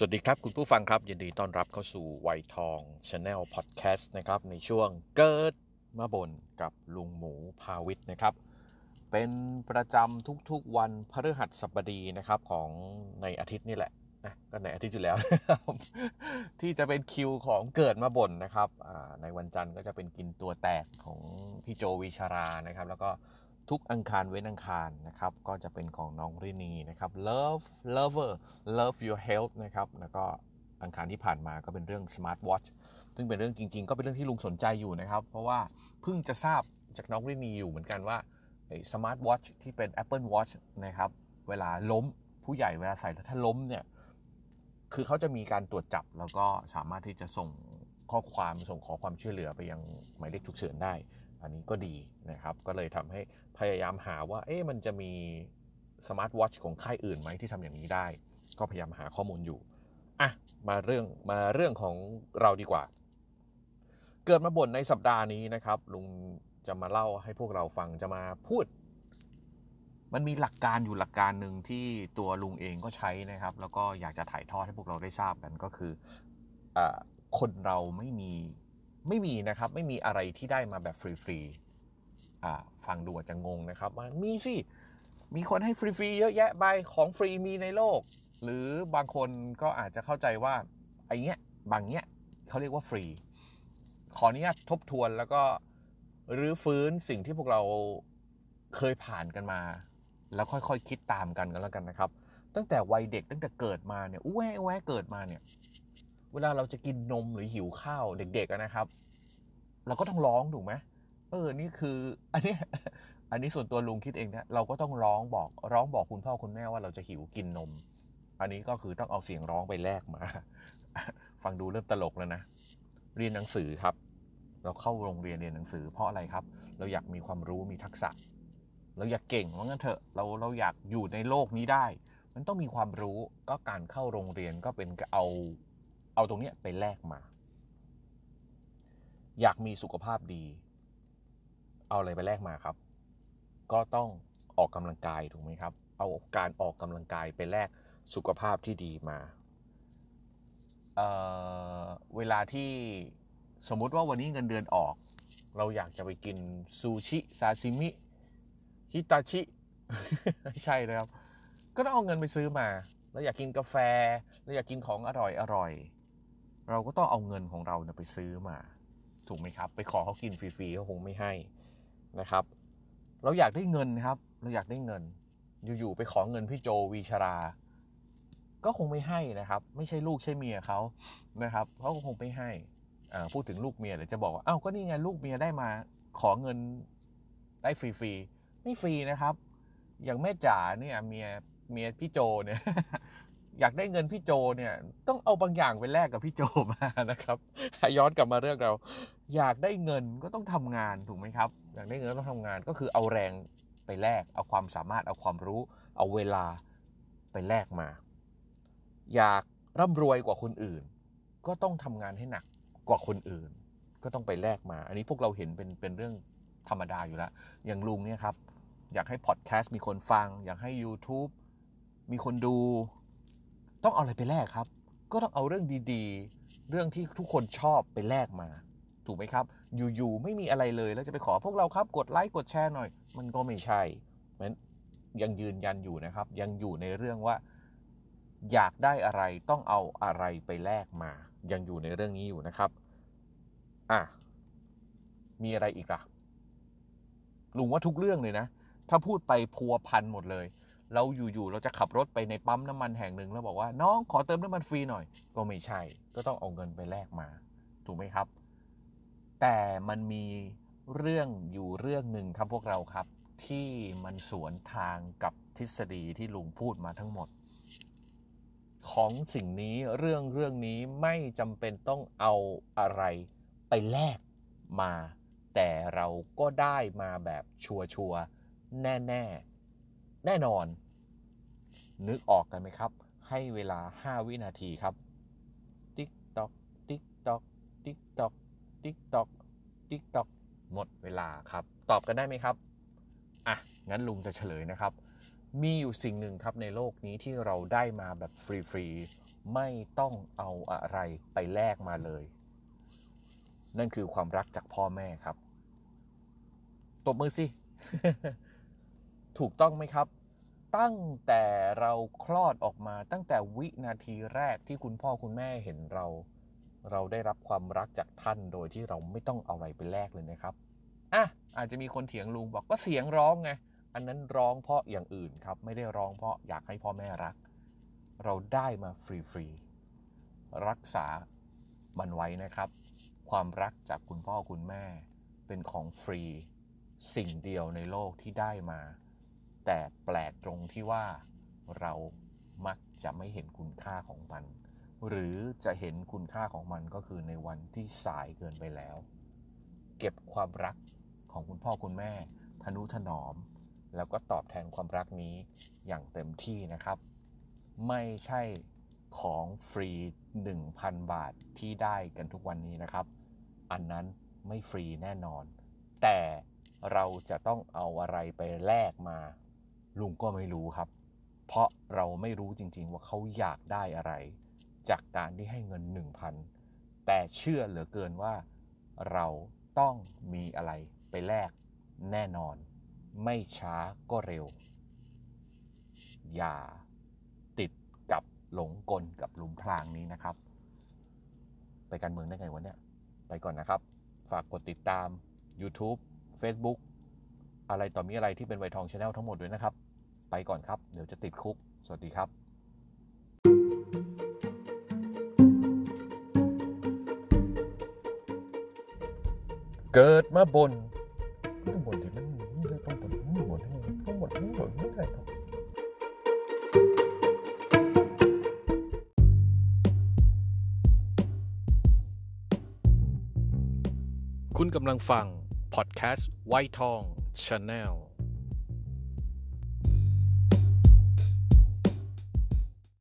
สวัสดีครับ คุณผู้ฟังครับ ยินดีต้อนรับเข้าสู่ไวทอง Channel Podcast นะครับ ในช่วงเกิดมาบนกับลุงหมูพาวิทย์นะครับ เป็นประจำทุกๆวันพฤหัสบดีนะครับของในอาทิตย์นี่แหละนะก็ในอาทิตย์อยู่แล้ว ที่จะเป็นคิวของเกิดมาบนนะครับในวันจันทร์ก็จะเป็นกินตัวแตกของพี่โจวิชารานะครับ แล้วก็ ทุกอังคารเว้นอังคารนะครับ ก็จะเป็นของน้องรินีนะครับ love lover love your health นะครับ แล้วก็อังคารที่ผ่านมาก็เป็นเรื่อง smart watch ซึ่งเป็นเรื่องจริง ๆ ก็เป็นเรื่องที่ลุงสนใจอยู่นะครับ เพราะว่าเพิ่งจะทราบจากน้องรินีอยู่เหมือนกันว่าไอ้ smart watch ที่เป็น Apple Watch นะครับ เวลาล้มผู้ใหญ่เวลาใส่แล้วถ้าล้มเนี่ย คือเขาจะมีการตรวจจับแล้วก็สามารถที่จะส่งข้อความส่งขอความช่วยเหลือไปยังหมายเลขฉุกเฉินได้ อันนี้ก็ดีนะครับ ก็เลยทำให้พยายามหาว่า เอ๊ะมันจะมีสมาร์ทวอชของค่ายอื่นไหมที่ทำอย่างนี้ได้ ก็พยายามหาข้อมูลอยู่อะมาเรื่องมาเรื่องของเราดีกว่า เกิดมาบ่นในสัปดาห์นี้นะครับ ลุงจะมาเล่าให้พวกเราฟังจะมาพูด มันมีหลักการอยู่หลักการหนึ่งที่ตัวลุงเองก็ใช้นะครับ แล้วก็อยากจะถ่ายทอดให้พวกเราได้ทราบกันก็คืออคนเราไม่มี ไม่มีนะครับไม่มีอะไรที่ได้มาแบบฟรีๆฟังดูอาจจะงงนะครับว่ามีสิมีคนให้ฟรีๆเยอะแยะไปของฟรีมีในโลก หรือบางคนก็อาจจะเข้าใจว่าไอ้เงี้ยบางเงี้ยเขาเรียกว่าฟรี ขออนุญาตทบทวนแล้วก็รื้อฟื้นสิ่งที่พวกเราเคยผ่านกันมา แล้วค่อยๆคคิดตามกันกันแล้วกันนะครับ ตั้งแต่วัยเด็กตั้งแต่เกิดมาเนี่ยอู้แวะแวะเกิดมาเนี่ย วลาเราจะกินนมหรือหิวข้าวเด็กๆนะครับ เราก็ต้องร้องถูกไหมเออนี่คือ อันนี้อันนี้ส่วนตัวลุงคิดเองนะเราก็ต้องร้องบอกร้องบอกคุณพ่อคุณแม่ว่าเราจะหิวกินนม อันนี้ก็คือต้องเอาเสียงร้องไปแลกมา ฟังดูเริ่มตลกแล้วนะเรียนหนังสือครับ เราเข้าโรงเรียนเรียนหนังสือ เพราะอะไรครับ เราอยากมีความรู้มีทักษะ เราอยากเก่งว่างั้นเถอะเราเราอยากอยู่ในโลกนี้ได้ มันต้องมีความรู้ก็การเข้าโรงเรียนก็เป็นเอา เอาตรงนี้ไปแลกมา อยากมีสุขภาพดี เอาอะไรไปแลกมาครับ ก็ต้องออกกำลังกายถูกไหมครับ เอาการออกกำลังกายไปแลกสุขภาพที่ดีมาเเวลาที่สมมุติว่าวันนี้เงินเดือนออก เราอยากจะไปกินซูชิซาซิมิฮิตาชิไม่ใช่นะครับ ก็ต้องเอาเงินไปซื้อมา เราอยากกินกาแฟ เราอยากกินของอร่อยอร่อย เราก็ต้องเอาเงินของเราไปซื้อมา ถูกไหมครับ ไปขอเขากินฟรีๆเขาคงไม่ให้นะครับ เราอยากได้เงินครับ เราอยากได้เงิน อยู่ๆไปขอเงินพี่โจวีชรา ก็คงไม่ให้นะครับ ไม่ใช่ลูกใช่เมียเขานะครับเขาก็คงไม่ให้พูดถึงลูกเมียเดี๋ยวจะบอกว่าอ้าวก็นี่ไงลูกเมียได้มาขอเงินได้ฟรีๆไม่ฟรีนะครับ อย่างแม่จ๋าเนี่ยเมียเมียพี่โจเนี่ย อยากได้เงินพี่โจเนี่ย ต้องเอาบางอย่างไปแลกกับพี่โจมานะครับย้อนกลับมาเรื่องเรา อยากได้เงินก็ต้องทำงานถูกไหมครับ อยากได้เงินต้องทำงานก็คือเอาแรงไปแลกเอาความสามารถเอาความรู้ เอาเวลาไปแลกมา อยากร่ำรวยกว่าคนอื่น ก็ต้องทำงานให้หนักกว่าคนอื่น ก็ต้องไปแลกมา อันนี้พวกเราเห็นเป็นเป็นเรื่องธรรมดาอยู่แล้วอย่างลุงเนี่ยครับอยากให้พอดแคสต์มีคนฟัง อยากให้ YouTube มีคนดู ต้องเอาอะไรไปแลกครับ ก็ต้องเอาเรื่องดีๆ เรื่องที่ทุกคนชอบไปแลกมา ถูกไหมครับ อยู่ๆไม่มีอะไรเลยแล้วจะไปขอพวกเราครับกดไลค์กดแชร์หน่อย มันก็ไม่ใช่มันยังยืนยันอยู่นะครับ ยังอยู่ในเรื่องว่า อยากได้อะไรต้องเอาอะไรไปแลกมา ยังอยู่ในเรื่องนี้อยู่นะครับอะมีอะไรอีกอะลุงว่าทุกเรื่องเลยนะ ถ้าพูดไปพัวพันหมดเลย เราอยู่ๆเราจะขับรถไปในปั๊มน้ำมันแห่งหนึ่งแล้วบอกว่าน้องขอเติมน้ำมันฟรีหน่อย ก็ไม่ใช่ ก็ต้องเอาเงินไปแลกมา ถูกไหมครับ แต่มันมีเรื่องอยู่เรื่องหนึ่งครับพวกเราครับ ที่มันสวนทางกับทฤษฎีที่ลุงพูดมาทั้งหมด ของสิ่งนี้เรื่องเรื่องนี้ไม่จำเป็นต้องเอาอะไรไปแลกมา แต่เราก็ได้มาแบบ sure sure แน่ ๆ แน่นอน นึกออกกันไหมครับ ให้เวลา 5 วินาทีครับ ติ๊กตอก ติ๊กตอก ติ๊กตอก ติ๊กตอก ติ๊กตอก หมดเวลาครับ ตอบกันได้ไหมครับ อะ งั้นลุงจะเฉลยนะครับ มีอยู่สิ่งหนึ่งครับในโลกนี้ที่เราได้มาแบบฟรีๆ ไม่ต้องเอาอะไรไปแลกมาเลย นั่นคือความรักจากพ่อแม่ครับ ตบมือสิ ถูกต้องไหมครับ ตั้งแต่เราคลอดออกมาตั้งแต่วินาทีแรกที่คุณพ่อคุณแม่เห็นเรา เราได้รับความรักจากท่านโดยที่เราไม่ต้องเอาอะไรไปแลกเลยนะครับอะอาจจะมีคนเถียงลุงบอกก็เสียงร้องไงอันนั้นร้องเพราะอย่างอื่นครับ ไม่ได้ร้องเพราะอยากให้พ่อแม่รัก เราได้มาฟรีๆรักษามันไว้นะครับ ความรักจากคุณพ่อคุณแม่ เป็นของฟรี สิ่งเดียวในโลกที่ได้มา แต่แปลกตรงที่ว่าเรามักจะไม่เห็นคุณค่าของมัน หรือจะเห็นคุณค่าของมันก็คือในวันที่สายเกินไปแล้ว เก็บความรักของคุณพ่อคุณแม่ ทนุถนอม แล้วก็ตอบแทนความรักนี้อย่างเต็มที่นะครับ ไม่ใช่ของฟรี 1,000 บาทที่ได้กันทุกวันนี้นะครับ อันนั้นไม่ฟรีแน่นอน แต่เราจะต้องเอาอะไรไปแลกมา ลุงก็ไม่รู้ครับ เพราะเราไม่รู้จริงๆว่าเขาอยากได้อะไร จากการที่ให้เงิน 1,000 แต่เชื่อเหลือเกินว่า เราต้องมีอะไรไปแลกแน่นอน ไม่ช้าก็เร็ว อย่าติดกับหลงกลกับหลุมพรางนี้นะครับ ไปการเมืองได้ไงวันเนี้ยไปก่อนนะครับ ฝากกดติดตาม YouTube Facebook อะไรต่อมีอะไรที่เป็นไวทองชาแนลทั้งหมดด้วยนะครับ ไปก่อนครับ เดี๋ยวจะติดคุก สวัสดีครับเกิดมาบนต้องบนที่มันมีเลยต้องบนต้องบนต้องบนต้องบนไม่ได้ครับคุณกำลังฟัง พอดแคสต์ไวทองชาแนล